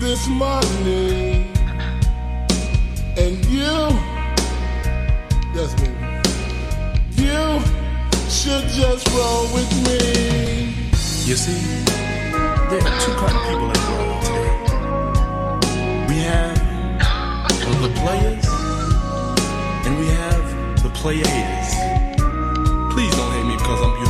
this money. And you, yes, baby, you should just roll with me. You see, there are two kind of people in the world today. We have the players, and we have the players. Please don't hate me because I'm beautiful,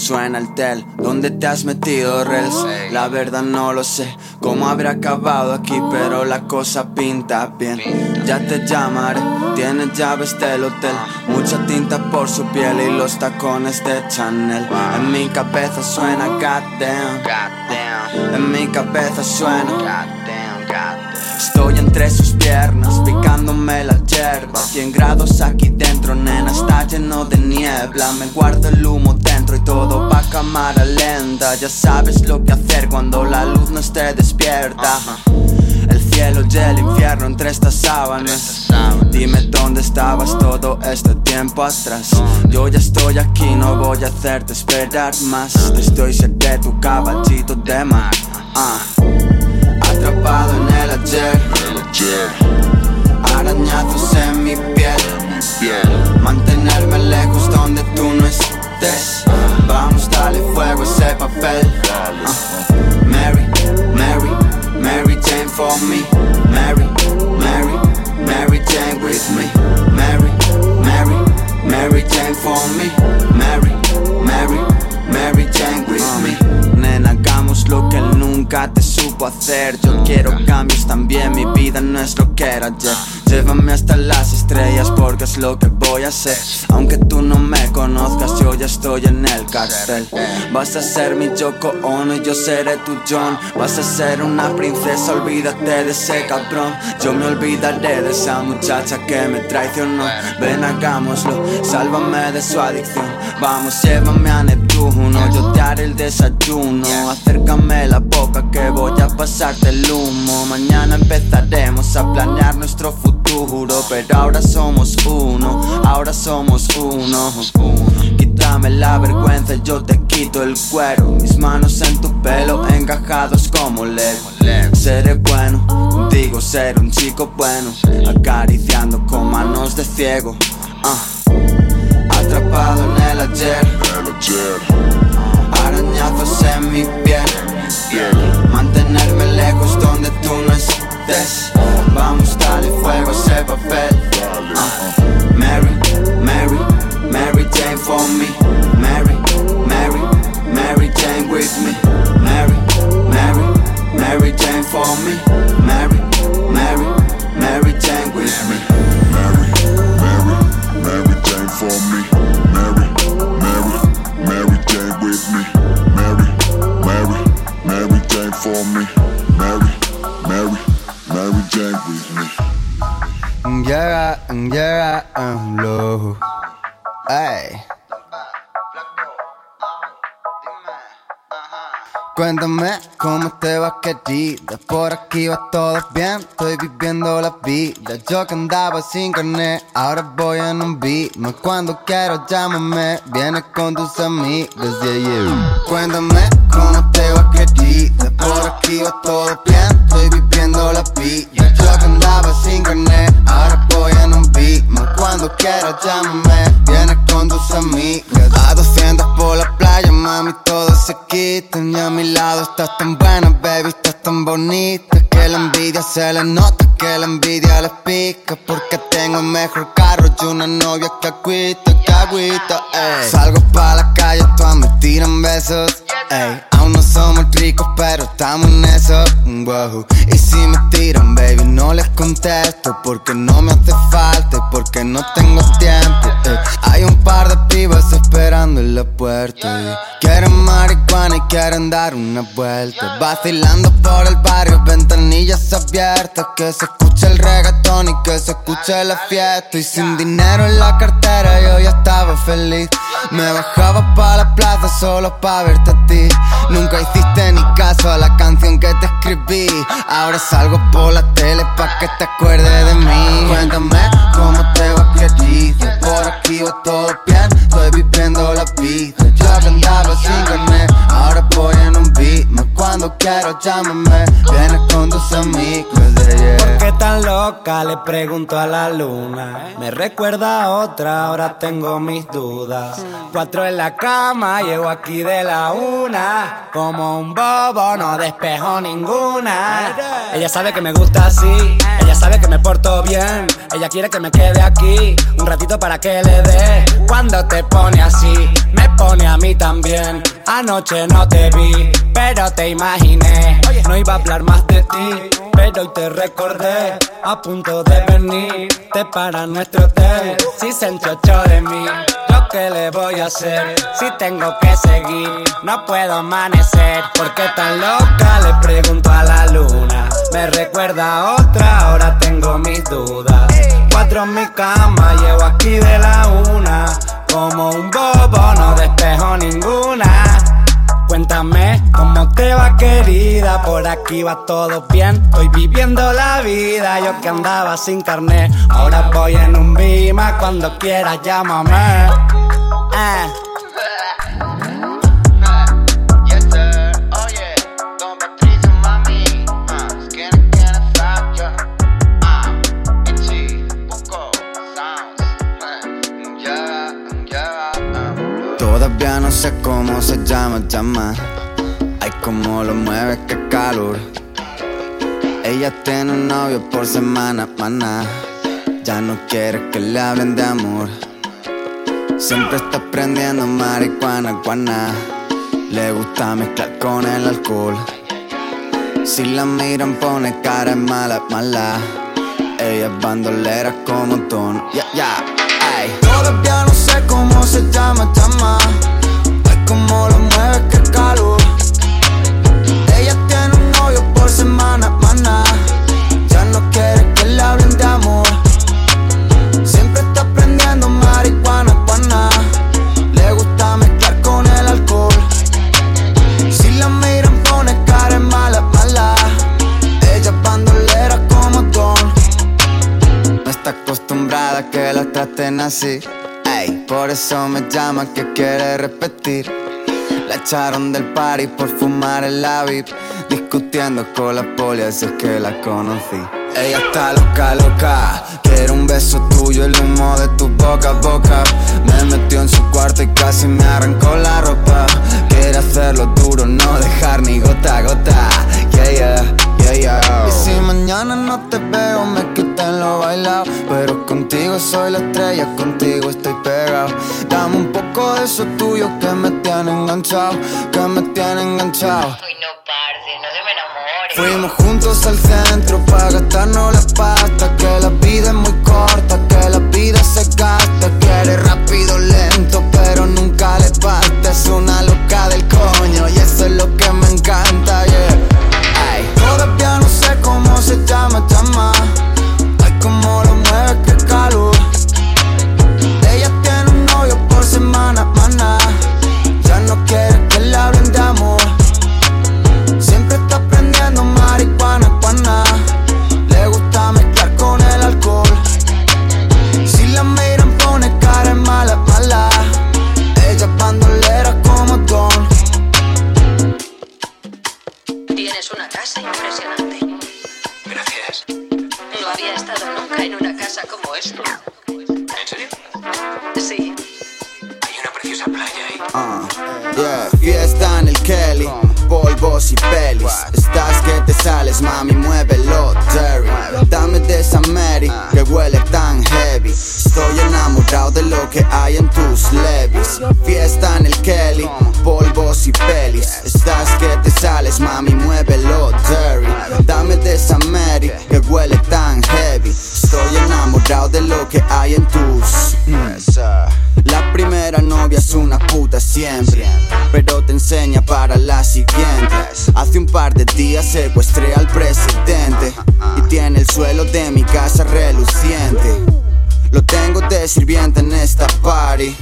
Suena el tel, ¿dónde te has metido, Rels? La verdad no lo sé, cómo habrá acabado aquí, pero la cosa pinta bien. Ya te llamaré, tienes llaves del hotel, mucha tinta por su piel y los tacones de Chanel. En mi cabeza suena goddamn, en mi cabeza suena. Estoy entre sus piernas, picándome la hierba. 100 grados aquí dentro, nena, está lleno de niebla. Me guardo el humo dentro y todo va a cámara lenta. Ya sabes lo que hacer cuando la luz no esté despierta. El cielo y el infierno entre estas sábanas. Dime dónde estabas todo este tiempo atrás. Yo ya estoy aquí, no voy a hacerte esperar más. Te estoy cerca de tu caballito de mar. Ah. Atrapado en el ayer Arañazos en mi piel. Mantenerme lejos donde tú no estés. Vamos, dale fuego a ese papel. Ah. Mary, Mary, Mary Jane for me. Mary, Mary, Mary Jane with me. Mary, Mary, Mary Jane for me. Mary, Mary, Mary Jane with me Lo que nunca te supo hacer. Yo quiero cambios también, mi vida no es lo que era ayer. Llévame hasta las estrellas porque es lo que voy a hacer. Aunque tú no me conozcas, yo ya estoy en el cartel. Vas a ser mi Yoko Ono y yo seré tu John. Vas a ser una princesa, olvídate de ese cabrón. Yo me olvidaré de esa muchacha que me traicionó. Ven, hagámoslo, sálvame de su adicción. Vamos, llévame a Yo te haré el desayuno. Acércame la boca que voy a pasarte el humo. Mañana empezaremos a planear nuestro futuro Pero ahora somos uno, ahora somos uno. Quítame la vergüenza yo te quito el cuero. Mis manos en tu pelo encajados como Lego Seré bueno, contigo seré un chico bueno. Acariciando con manos de ciego. Ah. Atrapado en el ayer Arañazos en mi piel Mantenerme lejos donde tú no estés Vamos, dale fuego a ese papel Ah. Mary, Mary, Mary Jane for me. Mary, Mary, Mary Jane with me. Mary, Mary, Mary Jane for me Yeah, yeah, I'm low. Ay. Cuéntame cómo te va querida Por aquí va todo bien, estoy viviendo la vida Yo que andaba sin carnet, ahora voy en un beat Cuando quiero llámame, vienes con tus amigas yeah, yeah. Cuéntame cómo te va querida Por aquí va todo bien, estoy viviendo la vida Yo que andaba sin carnet, ahora voy en un beat. Cuando quiero llámame, vienes con tus amigas. A 200 por la playa, mami, todo se quita Y a mi lado estás tan buena, baby, estás tan bonita. Que la envidia se le nota, que la envidia les pica. Porque tengo mejor carro y una novia que agüita, que agüita, ey. Salgo pa' la calle, todas me tiran besos, ey somos ricos, pero estamos en eso, wow Y si me tiran, baby, no les contesto Porque no me hace falta y porque no tengo tiempo, ey Hay un par de pibas esperando en la puerta. Y quieren marihuana y quieren dar una vuelta. Vacilando por el barrio, ventanillas abiertas. Que se escuche el reggaetón y que se escuche la fiesta. Y sin dinero en la cartera, yo ya estaba feliz. Me bajaba pa' la plaza solo pa' verte a ti. Nunca hiciste ni caso a la canción que te escribí. Ahora salgo por la tele pa' que te acuerdes de mí. Cuéntame cómo te va querido. Por aquí va todo bien, estoy viviendo la vida. Yo andaba sin carnet, quiero llámame, vienes con tus amigos de ayer. ¿Por qué tan loca? Le pregunto a la luna. Me recuerda a otra, ahora tengo mis dudas. Cuatro en la cama, llego aquí de la una. Como un bobo, no despejo ninguna. Ella sabe que me gusta así, ella sabe que me porto bien. Ella quiere que me quede aquí un ratito para que le dé. Cuando te pone así, me pone a mí también. Anoche no te vi, pero te imaginé. No iba a hablar más de ti, pero hoy te recordé. A punto de venirte para nuestro hotel. Si se enchochó de mí, ¿yo qué le voy a hacer? Si tengo que seguir, no puedo amanecer. ¿Por qué tan loca? Le pregunto a la luna. Me recuerda a otra, ahora tengo mis dudas. Cuatro en mi cama, llevo aquí de la una. Como un bobo, no despejo ninguna. Cuéntame cómo te va querida, por aquí va todo bien, estoy viviendo la vida, yo que andaba sin carnet, ahora voy en un bima, cuando quieras llámame. Eh. Todavía no sé cómo se llama, llama. Ay, cómo lo mueve, qué calor. Ella tiene un novio por semana, maná. Ya no quiere que le hablen de amor. Siempre está prendiendo marihuana, guana. Le gusta mezclar con el alcohol. Si la miran pone cara mala, mala. Ella es bandolera como ton. Ya, ya, ay. Todavía no sé cómo se llama, llama. Ay, cómo lo mueve, qué calor. Semana, maná. Ya no quiere que le hablen de amor. Siempre está prendiendo marihuana, guana. Le gusta mezclar con el alcohol. Si la miran pone cara mala, mala. Ella es bandolera como Don. No está acostumbrada a que la traten así. Ey, por eso me llama que quiere repetir. La echaron del party por fumar la VIP. Discutiendo con la poli, así es que la conocí. Ella está loca, loca. Quiere un beso tuyo, el humo de tu boca a boca. Me metió en su cuarto y casi me arrancó la ropa. Quiere hacerlo duro, no dejar ni gota, gota. Yeah, yeah, yeah, yeah. Y si mañana no te veo, me quiten lo bailado. Pero contigo soy la estrella, contigo estoy pegado. Dame un poco de eso tuyo que me tiene enganchado, que me tiene enganchado. Uy, no, parce, no se me enamore. Fuimos juntos al centro para gastarnos la pasta. Que la vida es muy corta, que la vida se gasta. Quiere rápido, lento, pero nunca le basta. Es una loca del coño y eso es lo que me encanta, cómo se yeah. Fiesta en el Kelly, polvos y pelis. Estás que te sales, mami, muévelo, Terry. Dame de esa Mary que huele tan heavy. Estoy enamorado de lo que hay en tus levis. Fiesta en el Kelly, polvos y pelis. Estás que te sales, mami, muévelo, Terry. Dame de esa Mary que huele tan heavy. Estoy enamorado de lo que hay en tus. mm. Primera novia es una puta siempre, pero te enseña para la siguiente. Hace un par de días secuestré al presidente y tiene el suelo de mi casa reluciente. Lo tengo de sirviente en esta party.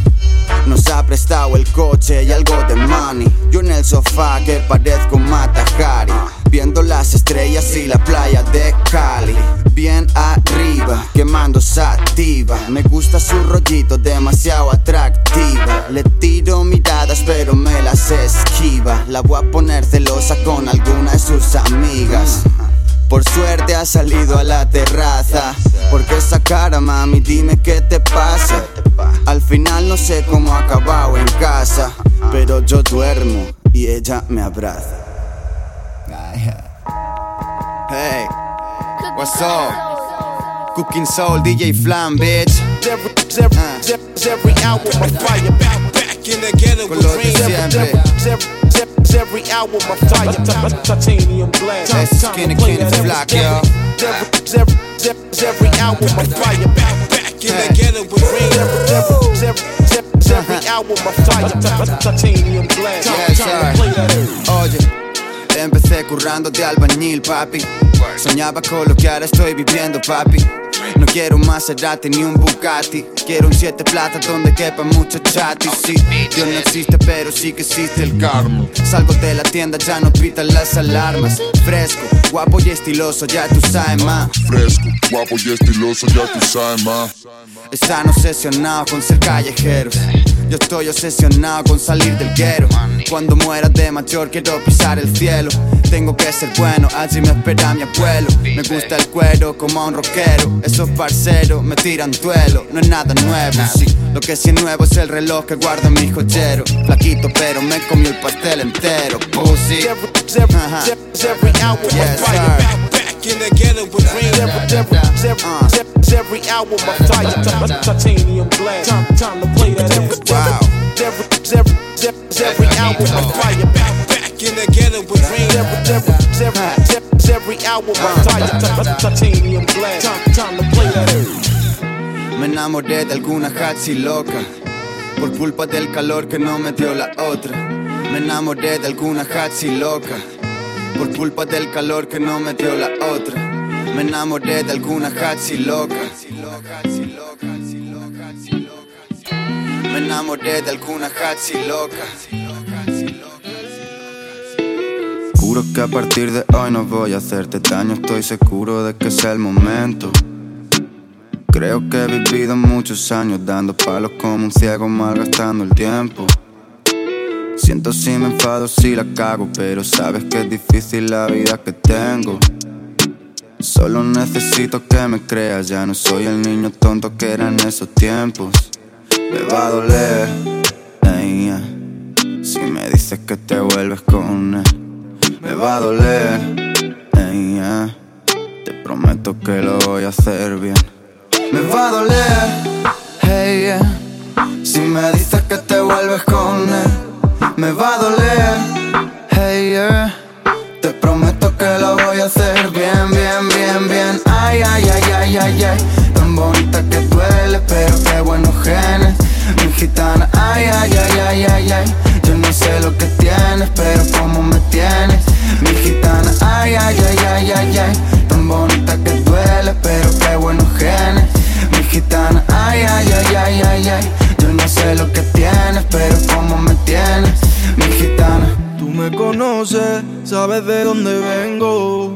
Nos ha prestado el coche y algo de money. Yo en el sofá que parezco Mata Hari. Viendo las estrellas y la playa de Cali. Bien arriba, quemando sativa. Me gusta su rollito, demasiado atractiva. Le tiro miradas, pero me las esquiva. La voy a poner celosa con alguna de sus amigas. Por suerte ha salido a la terraza. Porque esa cara, mami, dime qué te pasa. Al final no sé cómo ha acabado en casa. Pero yo duermo y ella me abraza. Hey, what's up? Cooking Soul, DJ Flam, bitch. Every, every, every, every hour my fire back, back in the ghetto with lo de rain. Every, every, every hour my fire titanium glass. Ese es Skinny King Flock, yo. Every, every, every, every hour my fire back, back in the ghetto with rain. Every, every, every, every hour my fire titanium glass. Yes, Time to sir. play that. Empecé currando de albañil, papi. Soñaba con lo que ahora estoy viviendo, papi. No quiero un Maserati ni un Bugatti. Quiero un siete plata donde quepa mucho chatis. Sí, Dios no existe, pero sí que existe el karma. Salgo de la tienda, ya no pitan las alarmas. Fresco, guapo y estiloso, ya tú sabes más. Fresco, guapo y estiloso, ya tú sabes más. Están obsesionados con ser callejeros. Yo estoy obsesionado con salir del guero. Cuando muera de mayor quiero pisar el cielo. Tengo que ser bueno, allí me espera mi abuelo. Me gusta el cuero como a un rockero. Esos parceros me tiran duelo, no es nada nuevo. Sí, lo que sí es nuevo es el reloj que guardo en mi joyero. Flaquito, pero me comió el pastel entero. Pussy. Every, every, every, every hour my Yes, fire sir. Back, back in the ghetto with rain. Every, every, every, every, every hour my fire titanium glass. Time, time to play that. Every, Wow. every, every, every, every hour my fire back, back in the ghetto with rain. Every, every, every, every, every hour my fire titanium glass. Time, time to play that. Me enamoré de alguna hachi loca Por culpa del calor que no me dio la otra Me enamoré de alguna hachi loca Por culpa del calor que no me dio la otra. Me enamoré de alguna hachi loca. Me enamoré de alguna hachi loca. Juro que a partir de hoy no voy a hacerte daño. Estoy seguro de que es el momento. Creo que he vivido muchos años dando palos como un ciego malgastando el tiempo. Siento si me enfado si la cago, pero sabes que es difícil la vida que tengo. Solo necesito que me creas, ya no soy el niño tonto que era en esos tiempos. Me va a doler, ey, yeah, si me dices que te vuelves con él. Me va a doler, ey, yeah, te prometo que lo voy a hacer bien. Me va a doler, hey, yeah. Si me dices que te vuelves con él, me va a doler, hey, yeah. Te prometo que lo voy a hacer bien, bien, bien, bien. Ay, ay, ay, ay, ay, ay. Tan bonita que duele, pero qué buenos genes. Mi gitana, ay, ay, ay, ay, ay, ay. Yo no sé lo que tienes, pero cómo me tienes. Mi gitana, ay, ay, ay, ay, ay, ay. Tan bonita que duele, pero qué buenos genes. Mi gitana, ay, ay, ay, ay, ay, ay. No sé lo que tienes, pero cómo me tienes. Mi gitana. Tú me conoces, sabes de dónde vengo.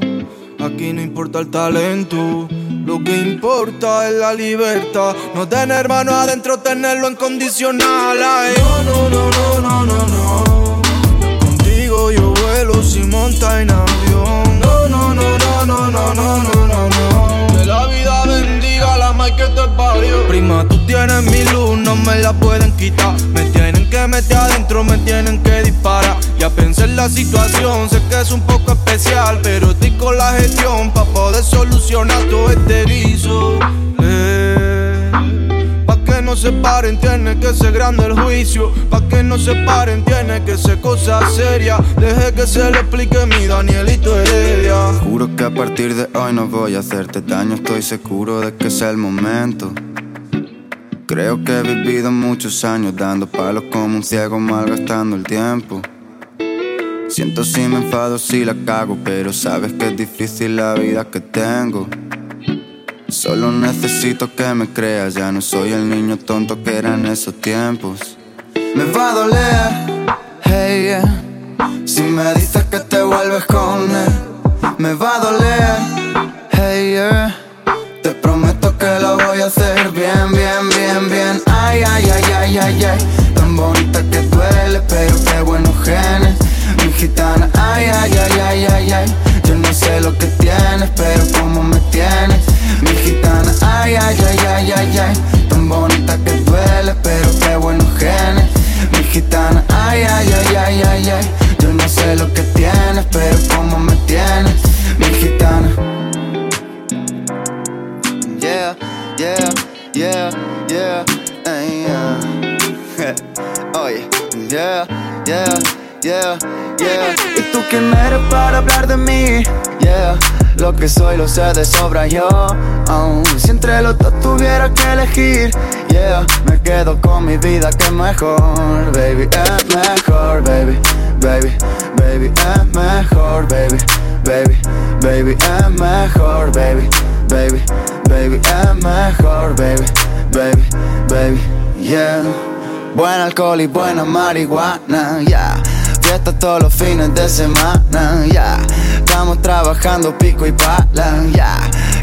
Aquí no importa el talento, lo que importa es la libertad. No tener mano adentro, tenerlo en condicional. Ay, no, no, no, no, no, no, no. Me tienen que meter adentro, me tienen que disparar. Ya pensé en la situación, sé que es un poco especial, pero estoy con la gestión para poder solucionar todo este guiso. Eh, Pa' que no se paren, tiene que ser grande el juicio. Pa' que no se paren, tiene que ser cosa seria. Deje que se le explique mi Danielito Heredia. Juro que a partir de hoy no voy a hacerte daño, estoy seguro de que es el momento. Creo que he vivido muchos años dando palos como un ciego malgastando el tiempo. Siento si me enfado si la cago, pero sabes que es difícil la vida que tengo. Solo necesito que me creas, ya no soy el niño tonto que era en esos tiempos. Me va a doler, hey yeah, si me dices que te vuelves con él. Me va a doler, hey yeah, hacer bien, bien, bien, bien. Ay, ay, ay, ay, ay, ay, tan bonita que duele, pero qué buenos genes. Mi gitana, ay, ay, ay, ay, ay, ay, yo no sé lo que tienes, pero cómo me tienes. Mi gitana, ay, ay, ay, ay, ay, ay, tan bonita que duele, pero qué buenos genes. Mi gitana, ay, ay, ay, ay, ay, ay, yo no sé lo que tienes, pero cómo me tienes. Mi gitana. Yeah, yeah, yeah, ay, yeah. Oye, yeah, yeah, yeah, yeah. ¿Y tú quién eres para hablar de mí? Yeah, lo que soy lo sé de sobra yo. Oh, si entre los dos tuviera que elegir, yeah, me quedo con mi vida que es mejor, baby, es mejor, baby, baby, baby, es mejor, baby, baby, baby, es mejor, baby, baby, baby, es mejor, baby, baby, baby, yeah. Buen alcohol y buena marihuana, ya. Fiesta todos los fines de semana, ya. Estamos trabajando pico y pala, ya.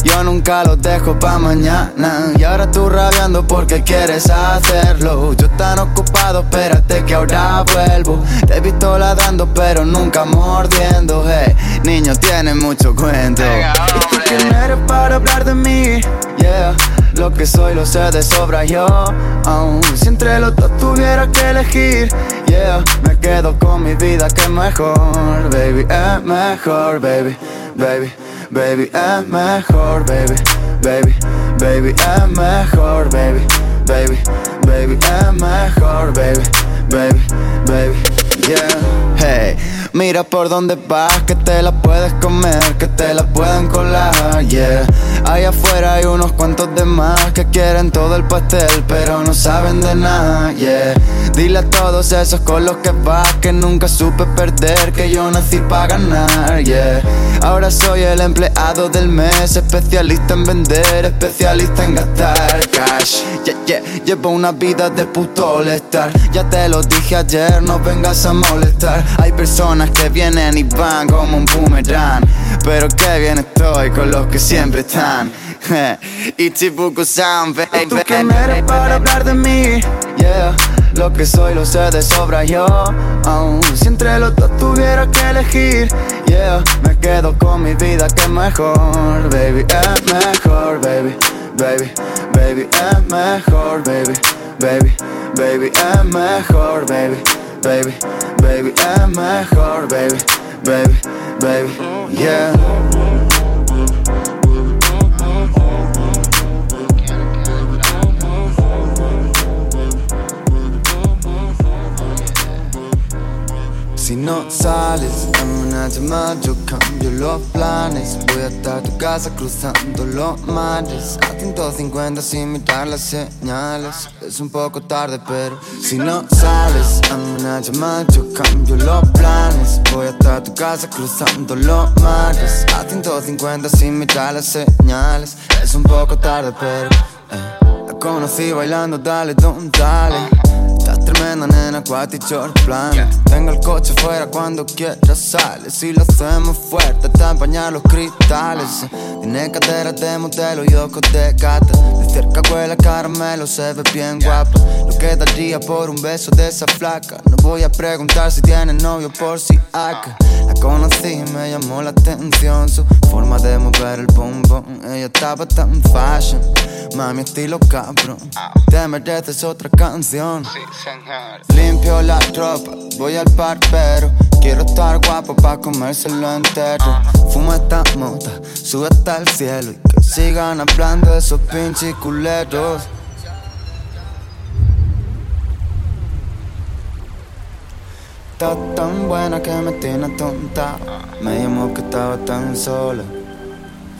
Yo nunca los dejo pa' mañana. Y ahora tú rabiando porque quieres hacerlo. Yo tan ocupado, espérate que ahora vuelvo. Te he visto ladrando, pero nunca mordiendo. Hey, niño, tienes mucho cuento. ¿Y tú quién eres para hablar de mí? Yeah. Lo que soy lo sé de sobra yo. Oh, si entre los dos tuviera que elegir, yeah, me quedo con mi vida que mejor, baby, es mejor, baby, baby, baby, es mejor, baby, baby, baby, es mejor, baby, baby, baby, es mejor, baby, baby, baby, yeah. Hey, mira por dónde vas, que te la puedes comer, que te la pueden colar, yeah. Allá afuera hay unos cuantos de más que quieren todo el pastel, pero no saben de nada, yeah. Dile a todos esos con los que vas que nunca supe perder, que yo nací para ganar, yeah. Ahora soy el empleado del mes, especialista en vender, especialista en gastar cash, yeah, yeah. Llevo una vida de puto estar, ya te lo dije ayer, no vengas a molestar. Hay personas que vienen y van como un boomerang, pero que bien estoy con los que siempre están. Ichibuku San, baby. ¿Tú quién eres para hablar de mí? Yeah, lo que soy lo sé de sobra yo. Oh, si entre los dos tuviera que elegir, yeah, me quedo con mi vida que es mejor, baby, es mejor, baby, baby, baby, es mejor, baby, baby, baby, es mejor, baby, baby, baby, es mejor, baby, baby, baby, yeah. Si no sales, dame una llamada, yo cambio los planes. Voy hasta tu casa cruzando los mares. A 150 sin mirar las señales. Es un poco tarde pero si no sales, dame una llamada, yo cambio los planes. Voy hasta tu casa cruzando los mares. A 150 sin mirar las señales. Es un poco tarde pero eh, La conocí bailando, dale, don, dale tremenda nena, cuati short plan. Tengo el coche fuera cuando quieras sales Si lo hacemos fuerte te empañar los cristales. Tiene cadera de modelo y ojos de gata. De cerca huele caramelo, se ve bien guapa. Lo que daría por un beso de esa flaca. No voy a preguntar si tiene novio por si acá. La conocí y me llamó la atención Su forma de mover el bombón. Ella estaba tan fashion Mami estilo cabrón. Te mereces otra canción Limpio la ropa, voy al par pero Quiero estar guapo pa' comérselo entero. Fuma esta mota, sube hasta el cielo Y que sigan hablando de esos pinches culeros. Está tan buena que me tiene tonta. Me llamó que estaba tan sola.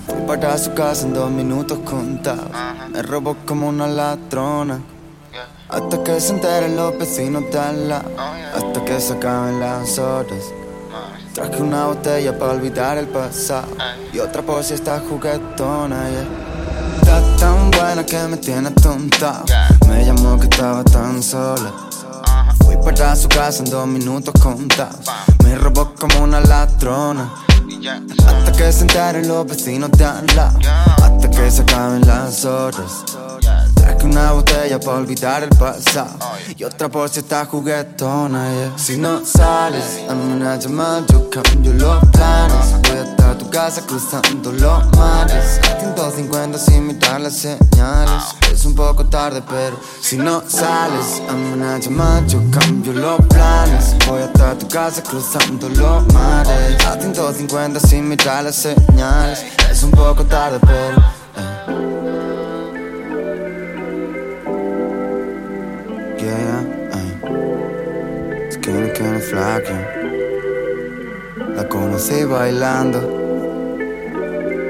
Fui para su casa en dos minutos contados. Me robó como una ladrona Hasta que se enteren los vecinos de al lado Hasta que se acaben las horas. Traje una botella para olvidar el pasado. Y otra por si está juguetona, yeah. Está tan buena que me tiene tontado Me llamó que estaba tan sola. Fui para su casa en dos minutos contados. Me robó como una ladrona. Hasta que se enteren los vecinos de al lado Hasta que se acaben las horas Traje una botella para olvidar el pasado. Y otra por si está juguetona, yeah. Si no sales, dame una llamada, yo cambio los planes. Voy hasta tu casa cruzando los mares. A 150 sin mirar las señales. Es un poco tarde, pero si no sales, dame una llamada, yo cambio los planes. Voy hasta tu casa cruzando los mares. A 150 sin mirar las señales. Es un poco tarde, pero... eh. Skinny, skinny, flaky. La conocí bailando.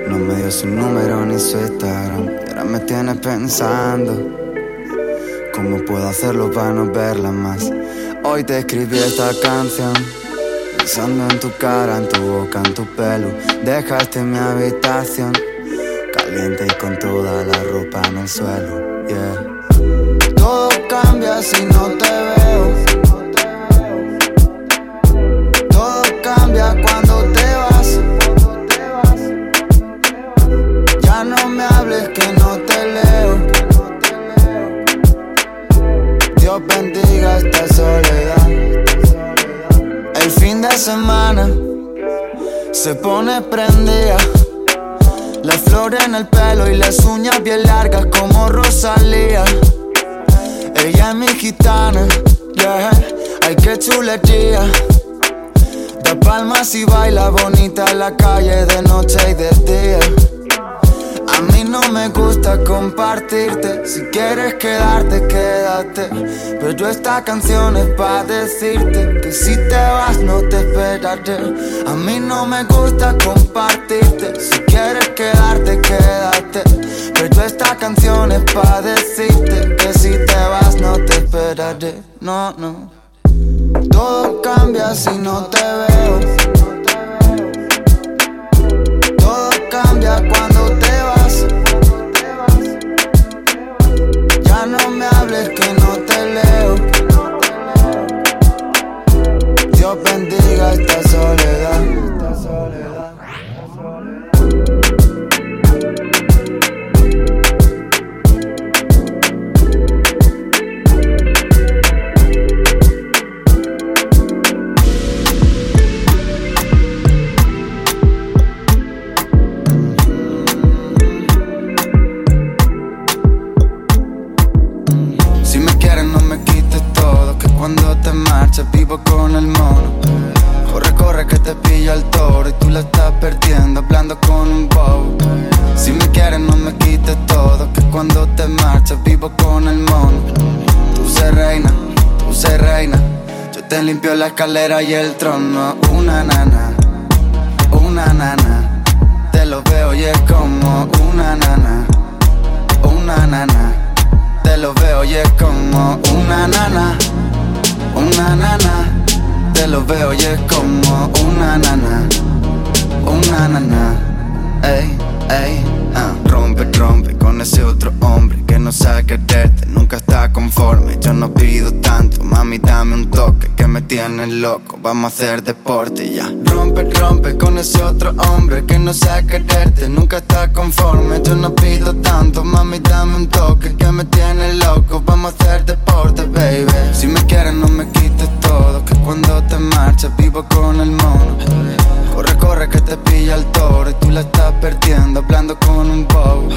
No me dio su número ni su Instagram. y Ahora me tiene pensando. ¿Cómo puedo hacerlo para no verla más? Hoy te escribí esta canción. Pensando en tu cara, en tu boca, en tu pelo. Dejaste mi habitación. Caliente y con toda la ropa en el suelo. Yeah. Todo cambia si no te veo. Se pone prendida. La flor en el pelo y las uñas bien largas como Rosalía. Ella es mi gitana, yeah. Ay, qué chulería. Da palmas y baila bonita en la calle de noche y de día. A mí no me gusta compartirte. Si quieres quedarte, quédate. Pero esta canción es para decirte que si te vas, no te esperaré. A mí no me gusta compartirte. Si quieres quedarte, quédate. Pero esta canción es para decirte que si te vas, no te esperaré. No, no. Todo cambia si no te veo. Todo cambia cuando La escalera y el trono Una nana, una nana Te lo veo y es como una nana Una nana te lo veo y es como una nana, una nana. Te lo veo y es como una nana, una nana. Ey, ey, ah. Rompe, rompe con ese otro hombre que no sabe quererte, nunca está conforme. Yo no pido mami, dame un toque que me tiene loco. Vamos a hacer deporte ya. Rompe, rompe con ese otro hombre que no sabe quererte, nunca está conforme. Yo no pido tanto, mami, dame un toque que me tiene loco. Vamos a hacer deporte, baby. Si me quieres, no me quites todo. Que cuando te marchas, vivo con el mono. Corre, corre que te pilla el toro y tú la estás perdiendo hablando con un bobo.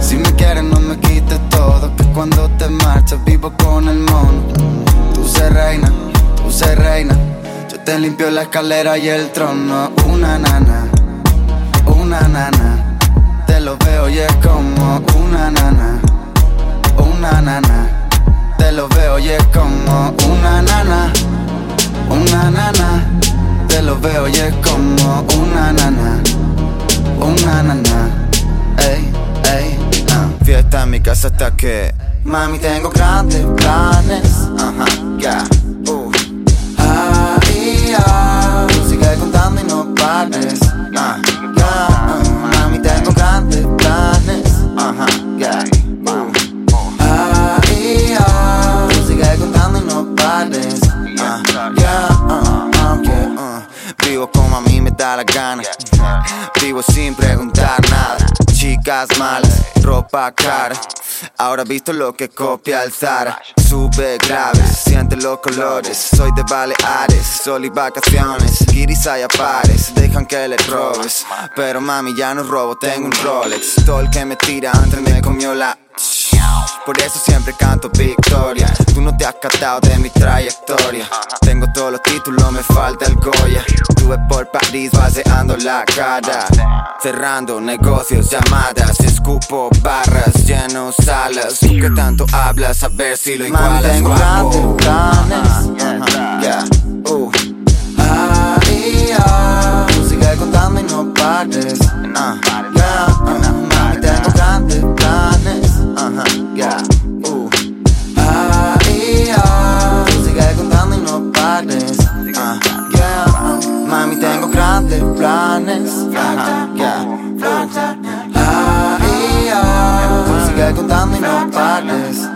Si me quieres no me quites todo, que cuando te marchas vivo con el mono. Tú se reina, tú se reina, yo te limpio la escalera y el trono. Una nana, una nana, te lo veo y es como una nana, una nana. Te lo veo y es como una nana, una nana. Te lo veo y es como una nana, una nana. Ey, ey, ah. Fiesta en mi casa hasta que Mami, tengo grandes planes. Ajá, ya. Uh. Ah, y, ah. Tú sigue contando y no pares. Ah, ya. ah. Mami, tengo grandes planes. Ajá, ya. Uh. Ah, y, ah. Tú sigue contando y no pares. Ah, ya. ah, ah, yeah, ah. Vivo como a mí me da la gana. Vivo sin preguntar nada. Malas, ropa cara. Ahora visto lo que copia el Zara. Sube grave, siente los colores. Soy de Baleares, sol y vacaciones. Guiris hay pares, dejan que le robes. Pero mami, ya no robo, tengo un Rolex. Todo el que me tira antes me comió la. Por eso siempre canto victoria. Tú no te has catado de mi trayectoria. Tengo todos los títulos, me falta el Goya. Estuve por París vaciando la cara. Cerrando negocios, llamadas, escupo barras, lleno salas. Tú que tanto hablas, a ver si lo igualas. tengo grandes planes. Yeah, uh. Sigue contando y no pares. Yeah. Mami, tengo grandes planes. Ajá, yeah, uh. Ah, y, ah. Sigue contando y no pares. Ah, yeah, ah. Mami, tengo grandes planes. Ajá, yeah, uh. Ah, y, ah. Sigue contando y no pares.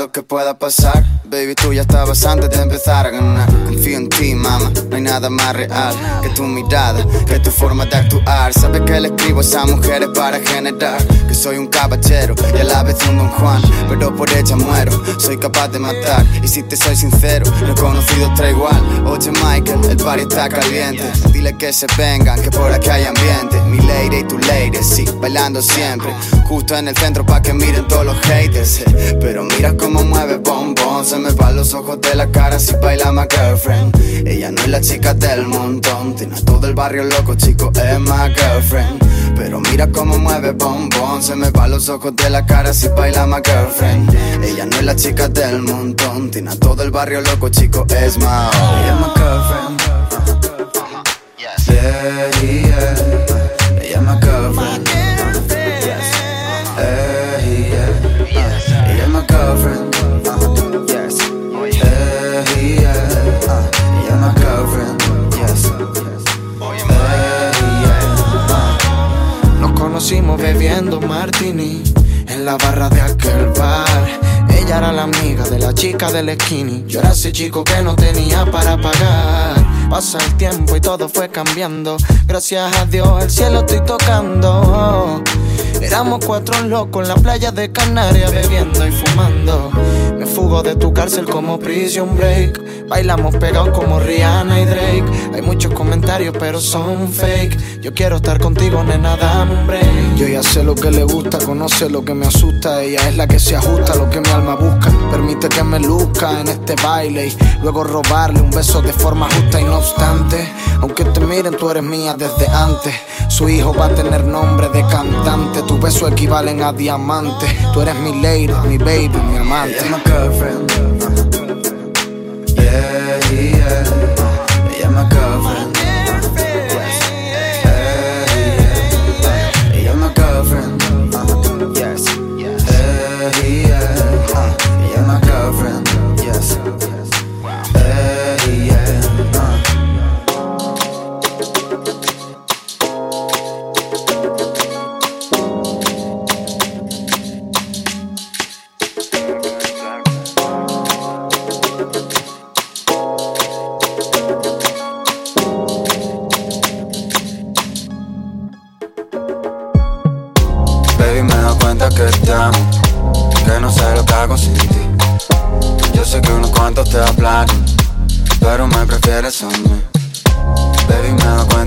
lo que pueda pasar. Baby, tú ya estabas antes de empezar a ganar. Confío en ti, mamá. No hay nada más real que tu mirada, que tu forma de actuar. Sabes que le escribo a esas mujeres para generar. Que soy un caballero y a la vez un don Juan. Pero por ella muero, soy capaz de matar. Y si te soy sincero, no he conocido igual. Oye, Michael, el party está caliente. Dile que se vengan, que por aquí hay ambiente. Mi lady y tu lady, sí, bailando siempre. Justo en el centro pa' que miren todos los haters. eh. Pero mira cómo mueve bombón. Se me van los ojos de la cara si baila my girlfriend. Ella no es la chica del montón. Tiene todo el barrio loco, chico, es my girlfriend. Pero mira cómo mueve bombón. Se me van los ojos de la cara si baila my girlfriend. Ella no es la chica del montón. Tiene todo el barrio loco, chico, es my. Ella es my girlfriend. Yeah, yeah. Ella es my girlfriend. Yes. Nos conocimos bebiendo martini en la barra de aquel bar. Ella era la amiga de la chica del skinny. Yo era ese chico que no tenía para pagar. Pasa el tiempo y todo fue cambiando. Gracias a Dios el cielo estoy tocando. Éramos cuatro locos en la playa de Canarias bebiendo y fumando. Me fugo de tu cárcel como Prison Break. Bailamos pegados como Rihanna y Drake. Hay muchos comentarios pero son fake. Yo quiero estar contigo, nena, dame un break. Yo ya sé lo que le gusta, conoce lo que me asusta. Ella es la que se ajusta a lo que mi alma busca. Permite que me luzca en este baile y luego robarle un beso de forma justa y no obstante. Aunque te miren, tú eres mía desde antes. Su hijo va a tener nombre de cantante. Tus besos equivalen a diamante. Tú eres mi lady, mi baby, mi amante. Ella es my girlfriend.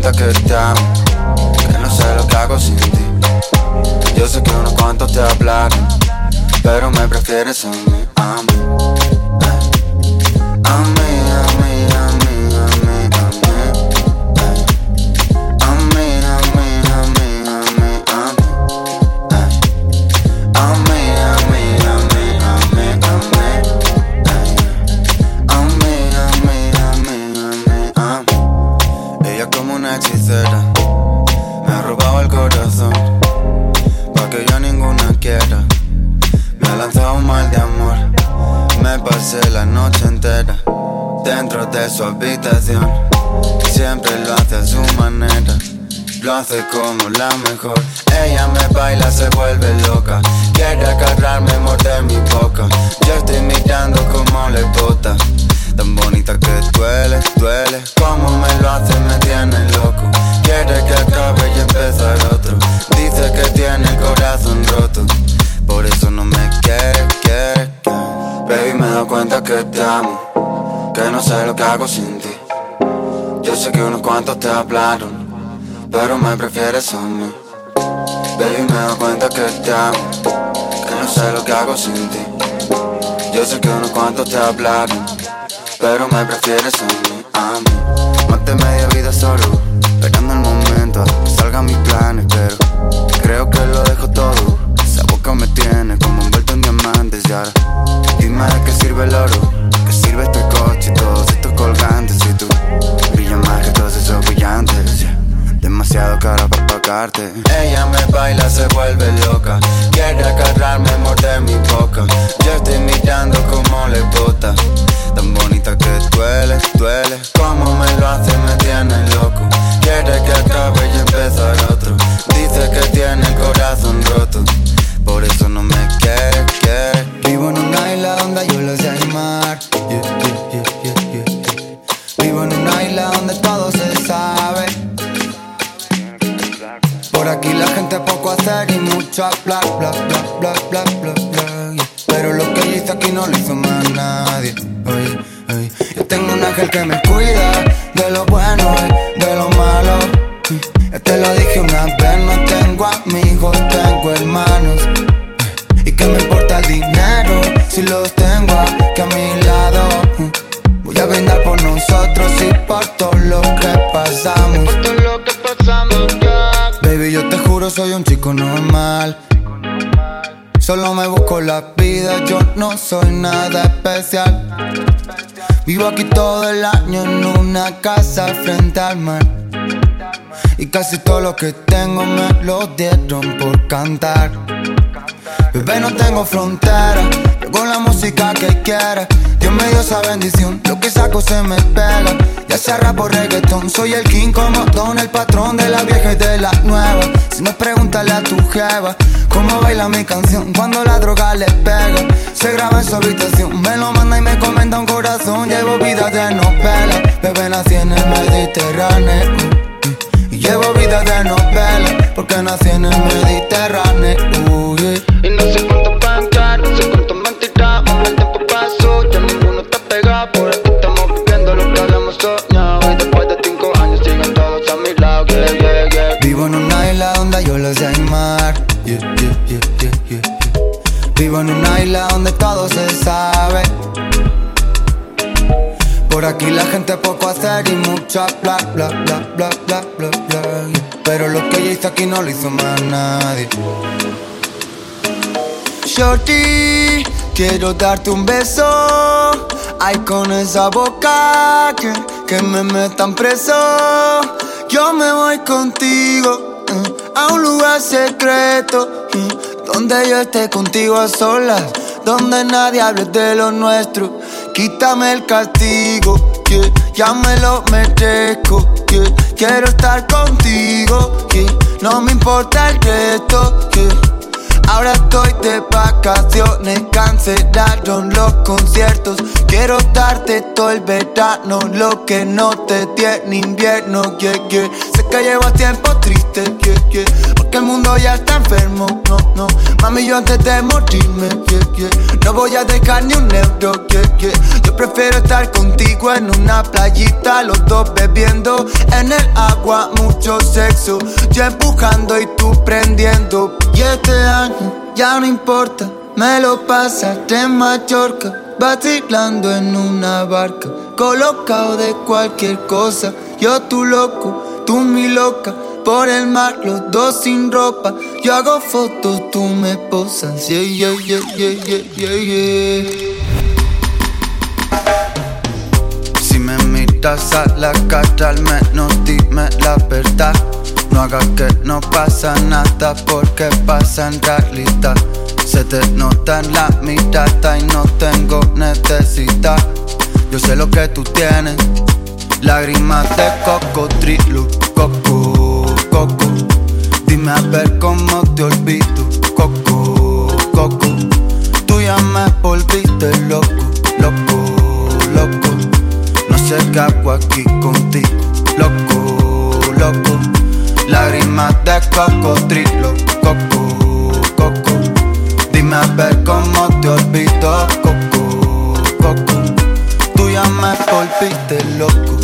Cuenta que te amo, que no sé lo que hago sin ti. Yo sé que unos cuantos te hablaron, pero me prefieres a mí, a mí. Hace como la mejor. Ella me baila, se vuelve loca. Quiere agarrarme, morder mi boca. Yo estoy mirando como le bota. Tan bonita que duele, duele. Como me lo hace, me tiene loco. Quiere que acabe y empezar otro. Dice que tiene el corazón roto. Por eso no me quiere, quiere, quiere. Baby, me doy cuenta que te amo. Que no sé lo que hago sin ti. Yo sé que unos cuantos te hablaron, pero me prefieres a mí. Baby, me doy cuenta que te amo, que no sé lo que hago sin ti. Yo sé que unos cuantos te hablaron, pero me prefieres a mí, lo que tengo me lo dieron por cantar. Bebé, no tengo frontera, yo con la música que quiera. Dios me dio esa bendición, lo que saco se me pega. Ya sea rap o reggaetón, soy el king como Don, el patrón de la vieja y de la nueva. Si no, pregúntale a tu jeva cómo baila mi canción cuando la droga le pega. Se graba en su habitación, me lo manda y me comenta un corazón. Llevo vida de novela, bebé nací en el Mediterráneo. Llevo vida de novela, porque nací en el Mediterráneo. uh, yeah. Y no sé cuánto bancar, no sé cuánto mentirá, aunque el tiempo pasó, ya ninguno está pegado. Por aquí estamos viviendo lo que habíamos soñado. Y después de cinco años siguen todos a mi lado, yeah, yeah, yeah. Vivo en una isla donde yo los sé animar. Yeah, yeah, yeah, yeah, yeah, yeah. Vivo en una isla donde todo se sabe. Por aquí la gente poco hacer y hablar, bla, bla, bla, bla, bla, bla. Pero lo que yo hice aquí no lo hizo más nadie. Shorty, quiero darte un beso. Ay, con esa boca que, que me metan preso. Yo me voy contigo mm, a un lugar secreto. mm, donde yo esté contigo a solas. Donde nadie hable de lo nuestro. Quítame el castigo, ya me lo merezco. que quiero estar contigo, no me importa el resto. Ahora estoy de vacaciones, cancelaron los conciertos. Quiero darte todo el verano, lo que no te di en invierno, yeah, yeah. Sé que llevas tiempo triste, yeah, yeah. Que el mundo ya está enfermo, no, no. Mami, yo antes de morirme, yeah, yeah, no voy a dejar ni un euro, yeah. Yo prefiero estar contigo en una playita, los dos bebiendo en el agua, mucho sexo. Yo empujando y tú prendiendo. Y este año ya no importa, me lo pasaste en Mallorca, vacilando en una barca, colocado de cualquier cosa. Yo tu loco, tú mi loca. Por el mar, los dos sin ropa. Yo hago fotos, tú me posas. Yeah, yeah, yeah, yeah, yeah, yeah. Si me miras a la cara, al menos dime la verdad. No hagas que no pasa nada porque pasa en realidad. Se te nota en la mirada y no tengo necesidad. Yo sé lo que tú tienes. Lágrimas de cocodrilo, coco, coco. Dime a ver cómo te olvido, coco, coco. Tú ya me volviste loco, loco, loco. No sé qué hago aquí contigo, loco, loco. Lágrimas de cocodrilo, coco, coco. Dime a ver cómo te olvido, coco, coco. Tú ya me volviste loco,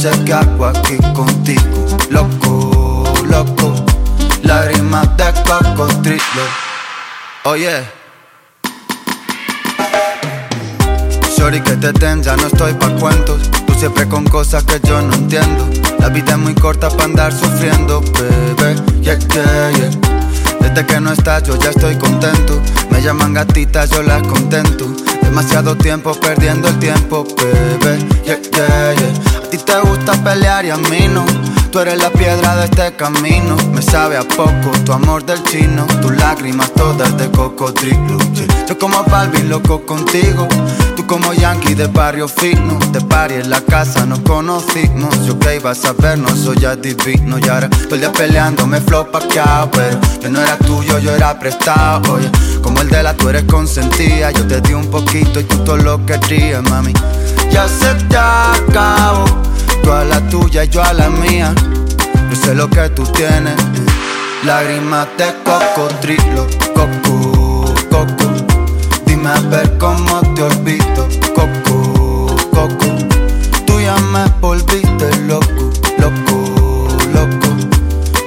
sé qué hago aquí contigo, loco, loco. Lágrimas de cocodrilo. Oye. Sorry que te ten, ya no estoy pa' cuentos. Tú siempre con cosas que yo no entiendo. La vida es muy corta para andar sufriendo, bebé. Yeah, yeah, yeah. Desde que no estás yo ya estoy contento. Me llaman gatitas, yo las contento. Demasiado tiempo perdiendo el tiempo, bebé. Yeah, yeah, yeah. A ti te gusta pelear y a mí no. Tú eres la piedra de este camino. Me sabe a poco tu amor del chino. Tus lágrimas todas de cocodrilo. Yo como Balvin loco contigo. Tú como Yankee de barrio fino. De party en la casa nos conocimos. Yo que iba a no soy ya divino. Y ahora todo el día peleando, me flow paqueado. Pero yo tuyo, yo era prestado. Oye, como el de la tú eres consentida. Yo te di un poquito y tú todo lo querías, mami. Ya se te acabó. Tú a la tuya y yo a la mía. Yo sé lo que tú tienes. Lágrimas de cocodrilo, coco, coco. Dime a ver cómo te olvido, coco, coco. Tú ya me volviste loco, loco, loco.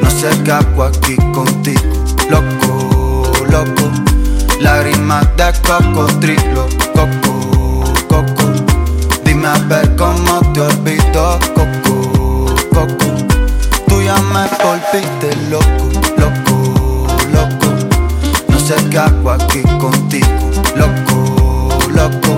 No qué hago aquí contigo, loco, loco. Lágrimas de cocodrilo, coco, coco. Dime a ver cómo te olvido, coco, coco. Tú ya me volviste loco, loco, loco. No sé qué hago aquí contigo, loco, loco.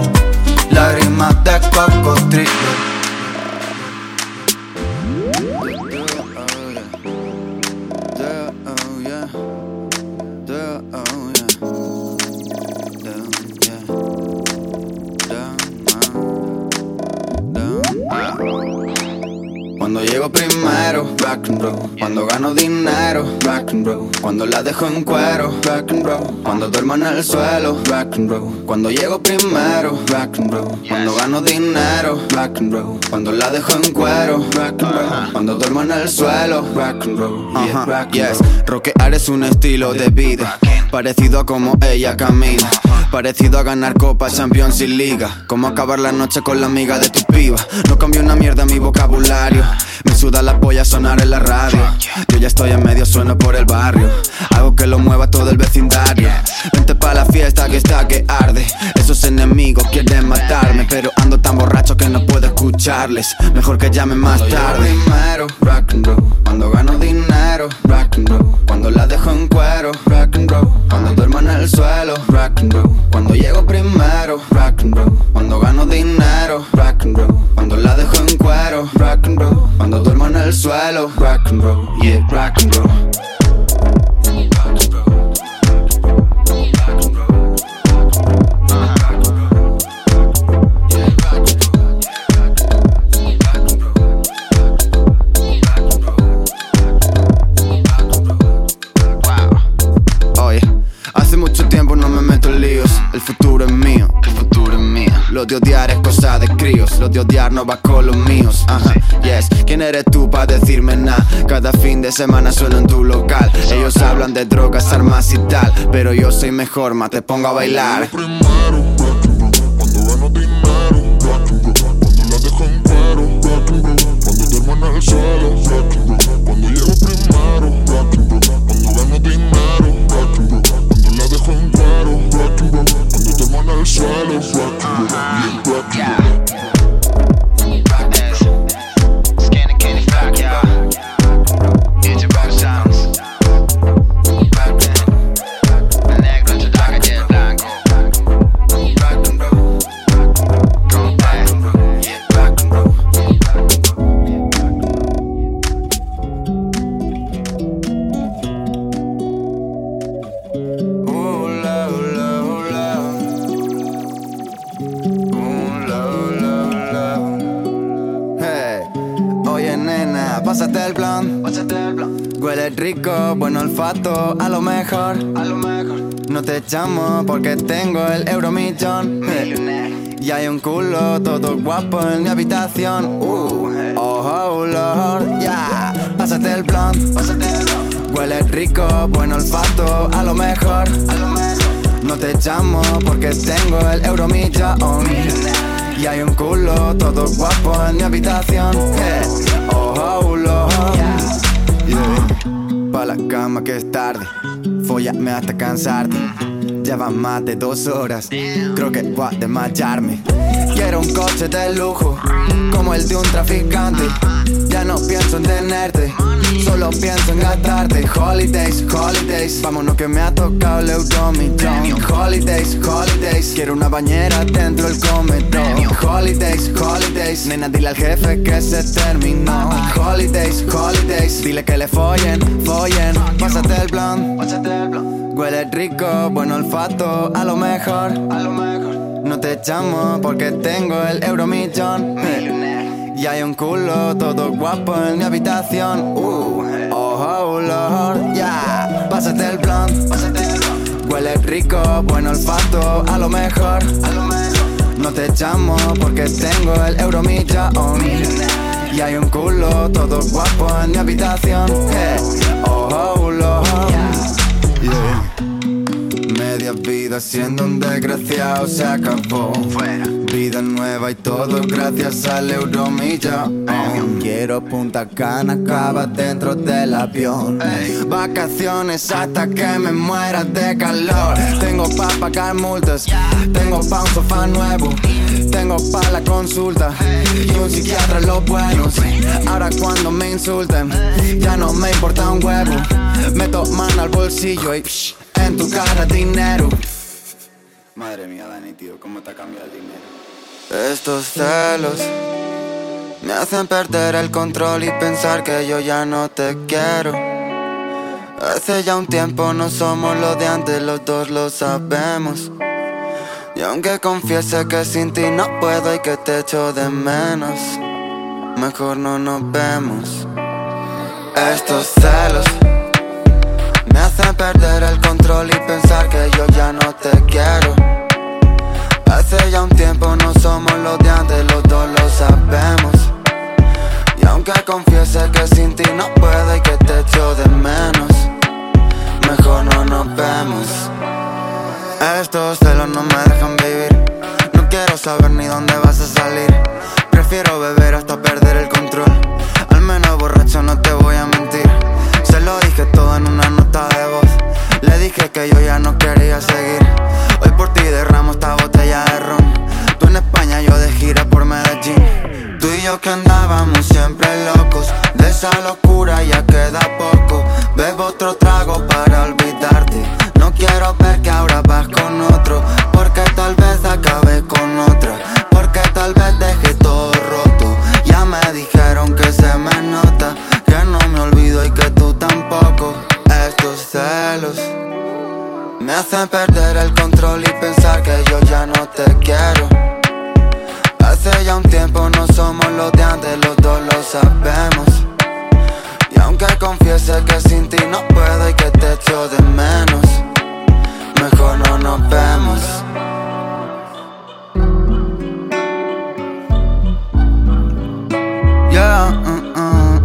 Dejo en cuero, rock and roll. Cuando duermo en el suelo, rock and roll. Cuando llego primero, rock and roll. Cuando gano dinero, rock and roll. Cuando la dejo en cuero, rock and roll. Cuando duermo en el suelo, rock and roll. Yeah, rock and yes, rockear es un estilo de vida. Parecido a como ella camina. Parecido a ganar Copa, Champions y Liga. Como acabar la noche con la amiga de tu piba. No cambio una mierda mi vocabulario. Me suda la polla sonar en la radio. Yo ya estoy en medio, sueno por el barrio. Hago que lo mueva todo el vecindario. Vente pa' la fiesta que está que arde. Esos enemigos quieren matarme. Pero ando tan borracho que no puedo escucharles. Mejor que llamen más tarde. Primero, rock and roll. Cuando gano dinero, rock and roll. Cuando la dejo en cuero, rock and roll. Cuando duermo en el suelo, rock and roll. Cuando llego primero, rock and roll. Cuando gano dinero, rock and roll. Cuando la dejo en cuero, rock and roll. Cuando duermo en el suelo, rock and roll. Yeah, rock and roll. Oye, hace Lo de críos. Lo de odiar no va con los míos. Ajá, yes. ¿Quién eres tú para decirme nada? Cada fin de semana sueno en tu local. Ellos hablan de drogas, armas y tal. Pero yo soy mejor, más te pongo a bailar. Primero, No te echamos porque tengo el euromillón. Y hay un culo todo guapo en mi habitación. Uh, oh, oh, Lord, yeah. Pásate el plan. Huele rico, buen olfato, a lo mejor. No te llamo porque tengo el euromillón. Y hay un culo todo guapo en mi habitación. Yeah. Oh, Lord. Pa' la cama que es tarde. Fóllame hasta cansarte. Llevan más de dos horas. Creo que voy a desmayarme. Quiero un coche de lujo, como el de un traficante. Ya no pienso en tenerte, solo pienso en gastarte. Holidays, holidays, vámonos que me ha tocado el euromillón. Holidays, holidays, quiero una bañera dentro del comedor. Holidays, holidays, nena dile al jefe que se terminó. Holidays, holidays, dile que le follen, follen. Pásate el plan, huele rico, buen olfato, a lo mejor. A lo mejor. No te echamos porque tengo el euromillón. Y hay un culo todo guapo en mi habitación. Uh, oh, oh, Lord, yeah. Pásate el plan. Huele rico, buen olfato, a lo mejor. No te echamos porque tengo el euromillón. Y hay un culo todo guapo en mi habitación. Hey, oh, oh, Lord. Yeah. Media vida siendo un desgraciado se acabó. Vida nueva y todo gracias al euromilla. Oh. Quiero Punta Cana, acaba dentro del avión. Vacaciones hasta que me muera de calor. Tengo pa' pagar multas, tengo pa' un sofá nuevo. Tengo pa' la consulta y un psiquiatra los buenos. Ahora cuando me insulten, ya no me importa un huevo. Meto mano al bolsillo y psh, en tu cara dinero. Madre mía, Dani, tío, ¿cómo te ha cambiado el dinero? Estos celos me hacen perder el control y pensar que yo ya no te quiero. Hace ya un tiempo no somos lo de antes, los dos lo sabemos. Y aunque confiese que sin ti no puedo y que te echo de menos, mejor no nos vemos. Estos celos me hacen perder el control y pensar que yo ya no te quiero. Hace ya un tiempo no somos los de antes, los dos lo sabemos. Y aunque confiese que sin ti no puedo y que te echo de menos, mejor no nos vemos. Estos celos no me dejan vivir. No quiero saber ni dónde vas a salir. Prefiero beber hasta perder el control. Al menos borracho no te voy a mentir. Se lo dije todo en una nota de voz. Le dije que yo ya no quería seguir. Hoy por ti derramo esta botella de ron. Tú en España, yo de gira por Medellín. Tú y yo que andábamos siempre locos. De esa locura ya queda poco. Bebo otro trago para olvidarte. No quiero ver que ahora vas con otro. Porque tal vez acabe con otra. Porque tal vez deje todo roto. Ya me dijeron que se me nota. Que no me olvido y que tú tampoco. Estos celos me hacen perder el control y pensar que yo ya no te quiero. Hace ya un tiempo no somos los de antes, los dos lo sabemos. Y aunque confiese que sin ti no puedo y que te echo de menos, mejor no nos vemos. Uh, uh, uh,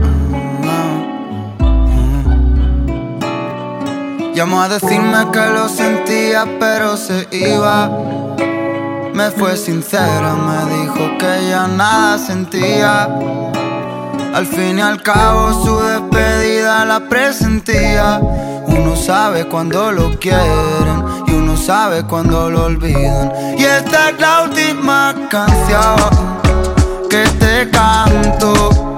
Llamó a decirme que lo sentía, pero se iba. Me fue sincera, me dijo que ya nada sentía. Al fin y al cabo su despedida la presentía. Uno sabe cuando lo quieren y uno sabe cuando lo olvidan. Y esta es la última canción que te canto.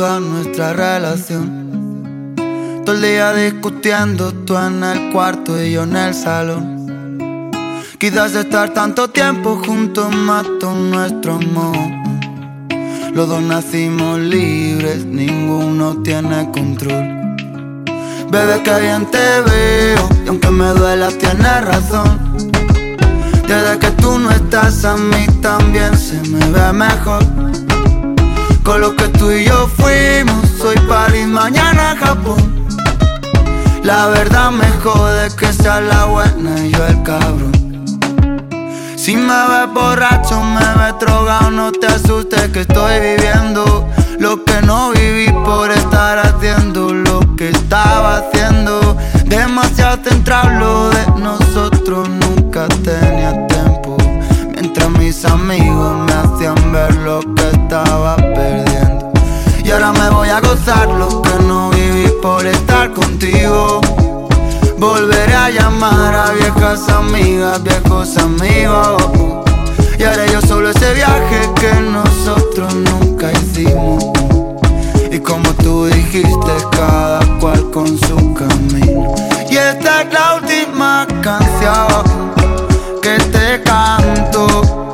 Ayuda a nuestra relación. Todo el día discutiendo, tú en el cuarto y yo en el salón. Quizás estar tanto tiempo juntos mató nuestro amor. Los dos nacimos libres, ninguno tiene control. Bebé, que bien te veo, y aunque me duela, tienes razón. Desde que tú no estás a mí también se me ve mejor. Con lo que tú y yo fuimos, soy París, mañana Japón. La verdad me jode que sea la buena y yo el cabrón. Si me ves borracho, me ves drogado, no te asustes que estoy viviendo lo que no viví por estar haciendo lo que estaba haciendo. Demasiado centrado lo de nosotros, nunca tenía mis amigos me hacían ver lo que estaba perdiendo. Y ahora me voy a gozar lo que no viví por estar contigo. Volveré a llamar a viejas amigas, viejos amigos. Y haré yo solo ese viaje que nosotros nunca hicimos. Y como tú dijiste, cada cual con su camino. Y esta es la última canción canto.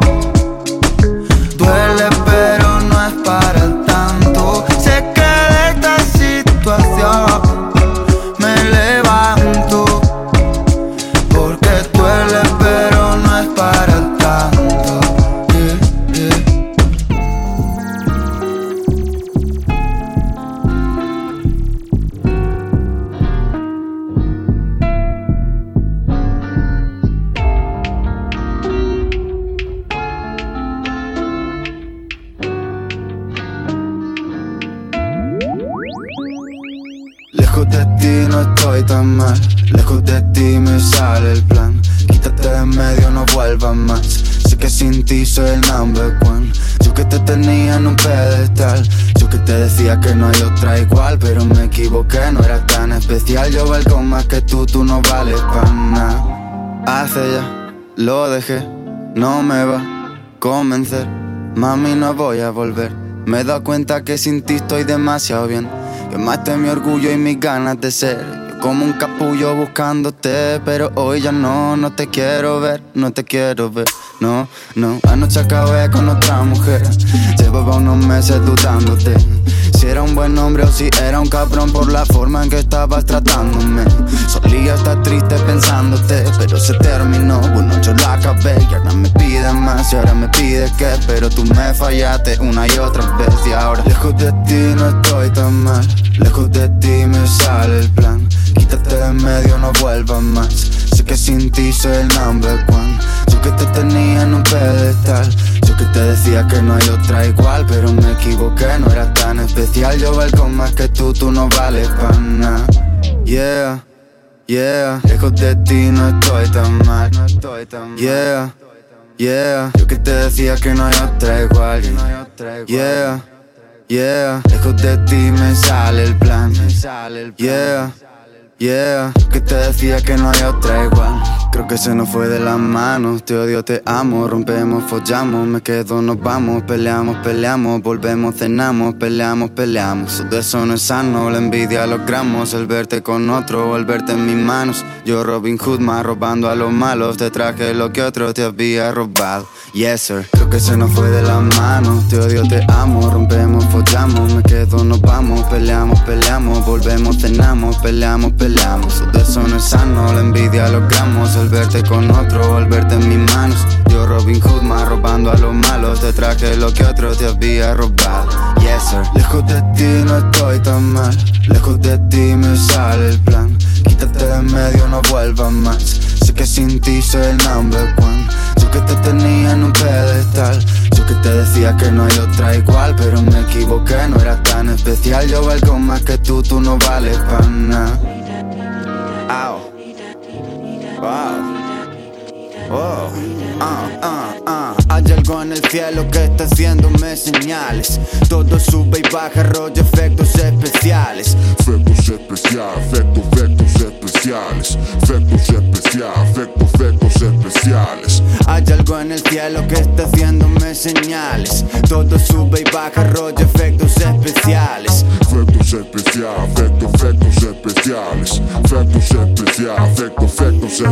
Tan mal, lejos de ti me sale el plan. Quítate de medio, no vuelvas más. Sé que sin ti soy el number one. Yo que te tenía en un pedestal, yo que te decía que no hay otra igual, pero me equivoqué, no era tan especial. Yo valgo más que tú, tú no vales para nada. Hace ya, lo dejé, no me va a convencer. Mami, no voy a volver. Me he dado cuenta que sin ti estoy demasiado bien. Quemaste mi orgullo y mis ganas de ser. Como un capullo buscándote, pero hoy ya no, no te quiero ver, no te quiero ver. No, no, anoche acabé con otra mujer. Llevaba unos meses dudándote. Era un buen hombre o si era un cabrón por la forma en que estabas tratándome. Solía estar triste pensándote, pero se terminó. Bueno, yo la acabé y ahora me pide más y ahora me pide que, pero tú me fallaste una y otra vez y ahora lejos de ti no estoy tan mal. Lejos de ti me sale el plan. Quítate de medio, no vuelvas más. Sé que sin ti soy el number one. Yo que te tenía en un pedestal. Yo que te decía que no hay otra igual, pero me equivoqué, no era tan especial. Yo valgo más que tú, tú no vales para nada. Yeah, yeah. Lejos de ti no estoy tan mal. Yeah, yeah. Yo que te decía que no hay otra igual. Yeah, yeah. Lejos de ti me sale el plan. Yeah. Yeah, que te decía que no hay otra igual. Creo que se nos fue de las manos. Te odio, te amo. Rompemos, follamos. Me quedo, nos vamos. Peleamos, peleamos. Volvemos, cenamos. Peleamos, peleamos. De eso no es sano. La envidia logramos. El verte con otro el verte en mis manos. Yo, Robin Hood, más robando a los malos. Te traje lo que otro te había robado. Yes, sir. Creo que se nos fue de las manos. Te odio, te amo. Rompemos, follamos. Me quedo, nos vamos. Peleamos, peleamos. Volvemos, cenamos. Peleamos, peleamos. De eso no es sano. La envidia logramos. El volverte con otro, volverte en mis manos. Yo Robin Hood más robando a los malos, te traje lo que otro te había robado. Yes sir. Lejos de ti no estoy tan mal, lejos de ti me sale el plan. Quítate de medio, no vuelvas más. Sé que sin ti soy el number one. Yo que te tenía en un pedestal. Yo que te decía que no hay otra igual, pero me equivoqué, no era tan especial. Yo valgo más que tú, tú no vales para nada. Wow. Wow. Uh, uh, uh. Hay algo en el cielo que está haciéndome señales. Todo sube y baja, rollo efectos especiales. Efectos especiales, efectos, efectos especiales. Efectos especiales, efectos, efectos especiales. Hay algo en el cielo que está haciéndome señales. Todo sube y baja, rollo efectos especiales. Efectos especiales, efectos, efectos especiales. Efectos especiales, efectos, efectos especiales.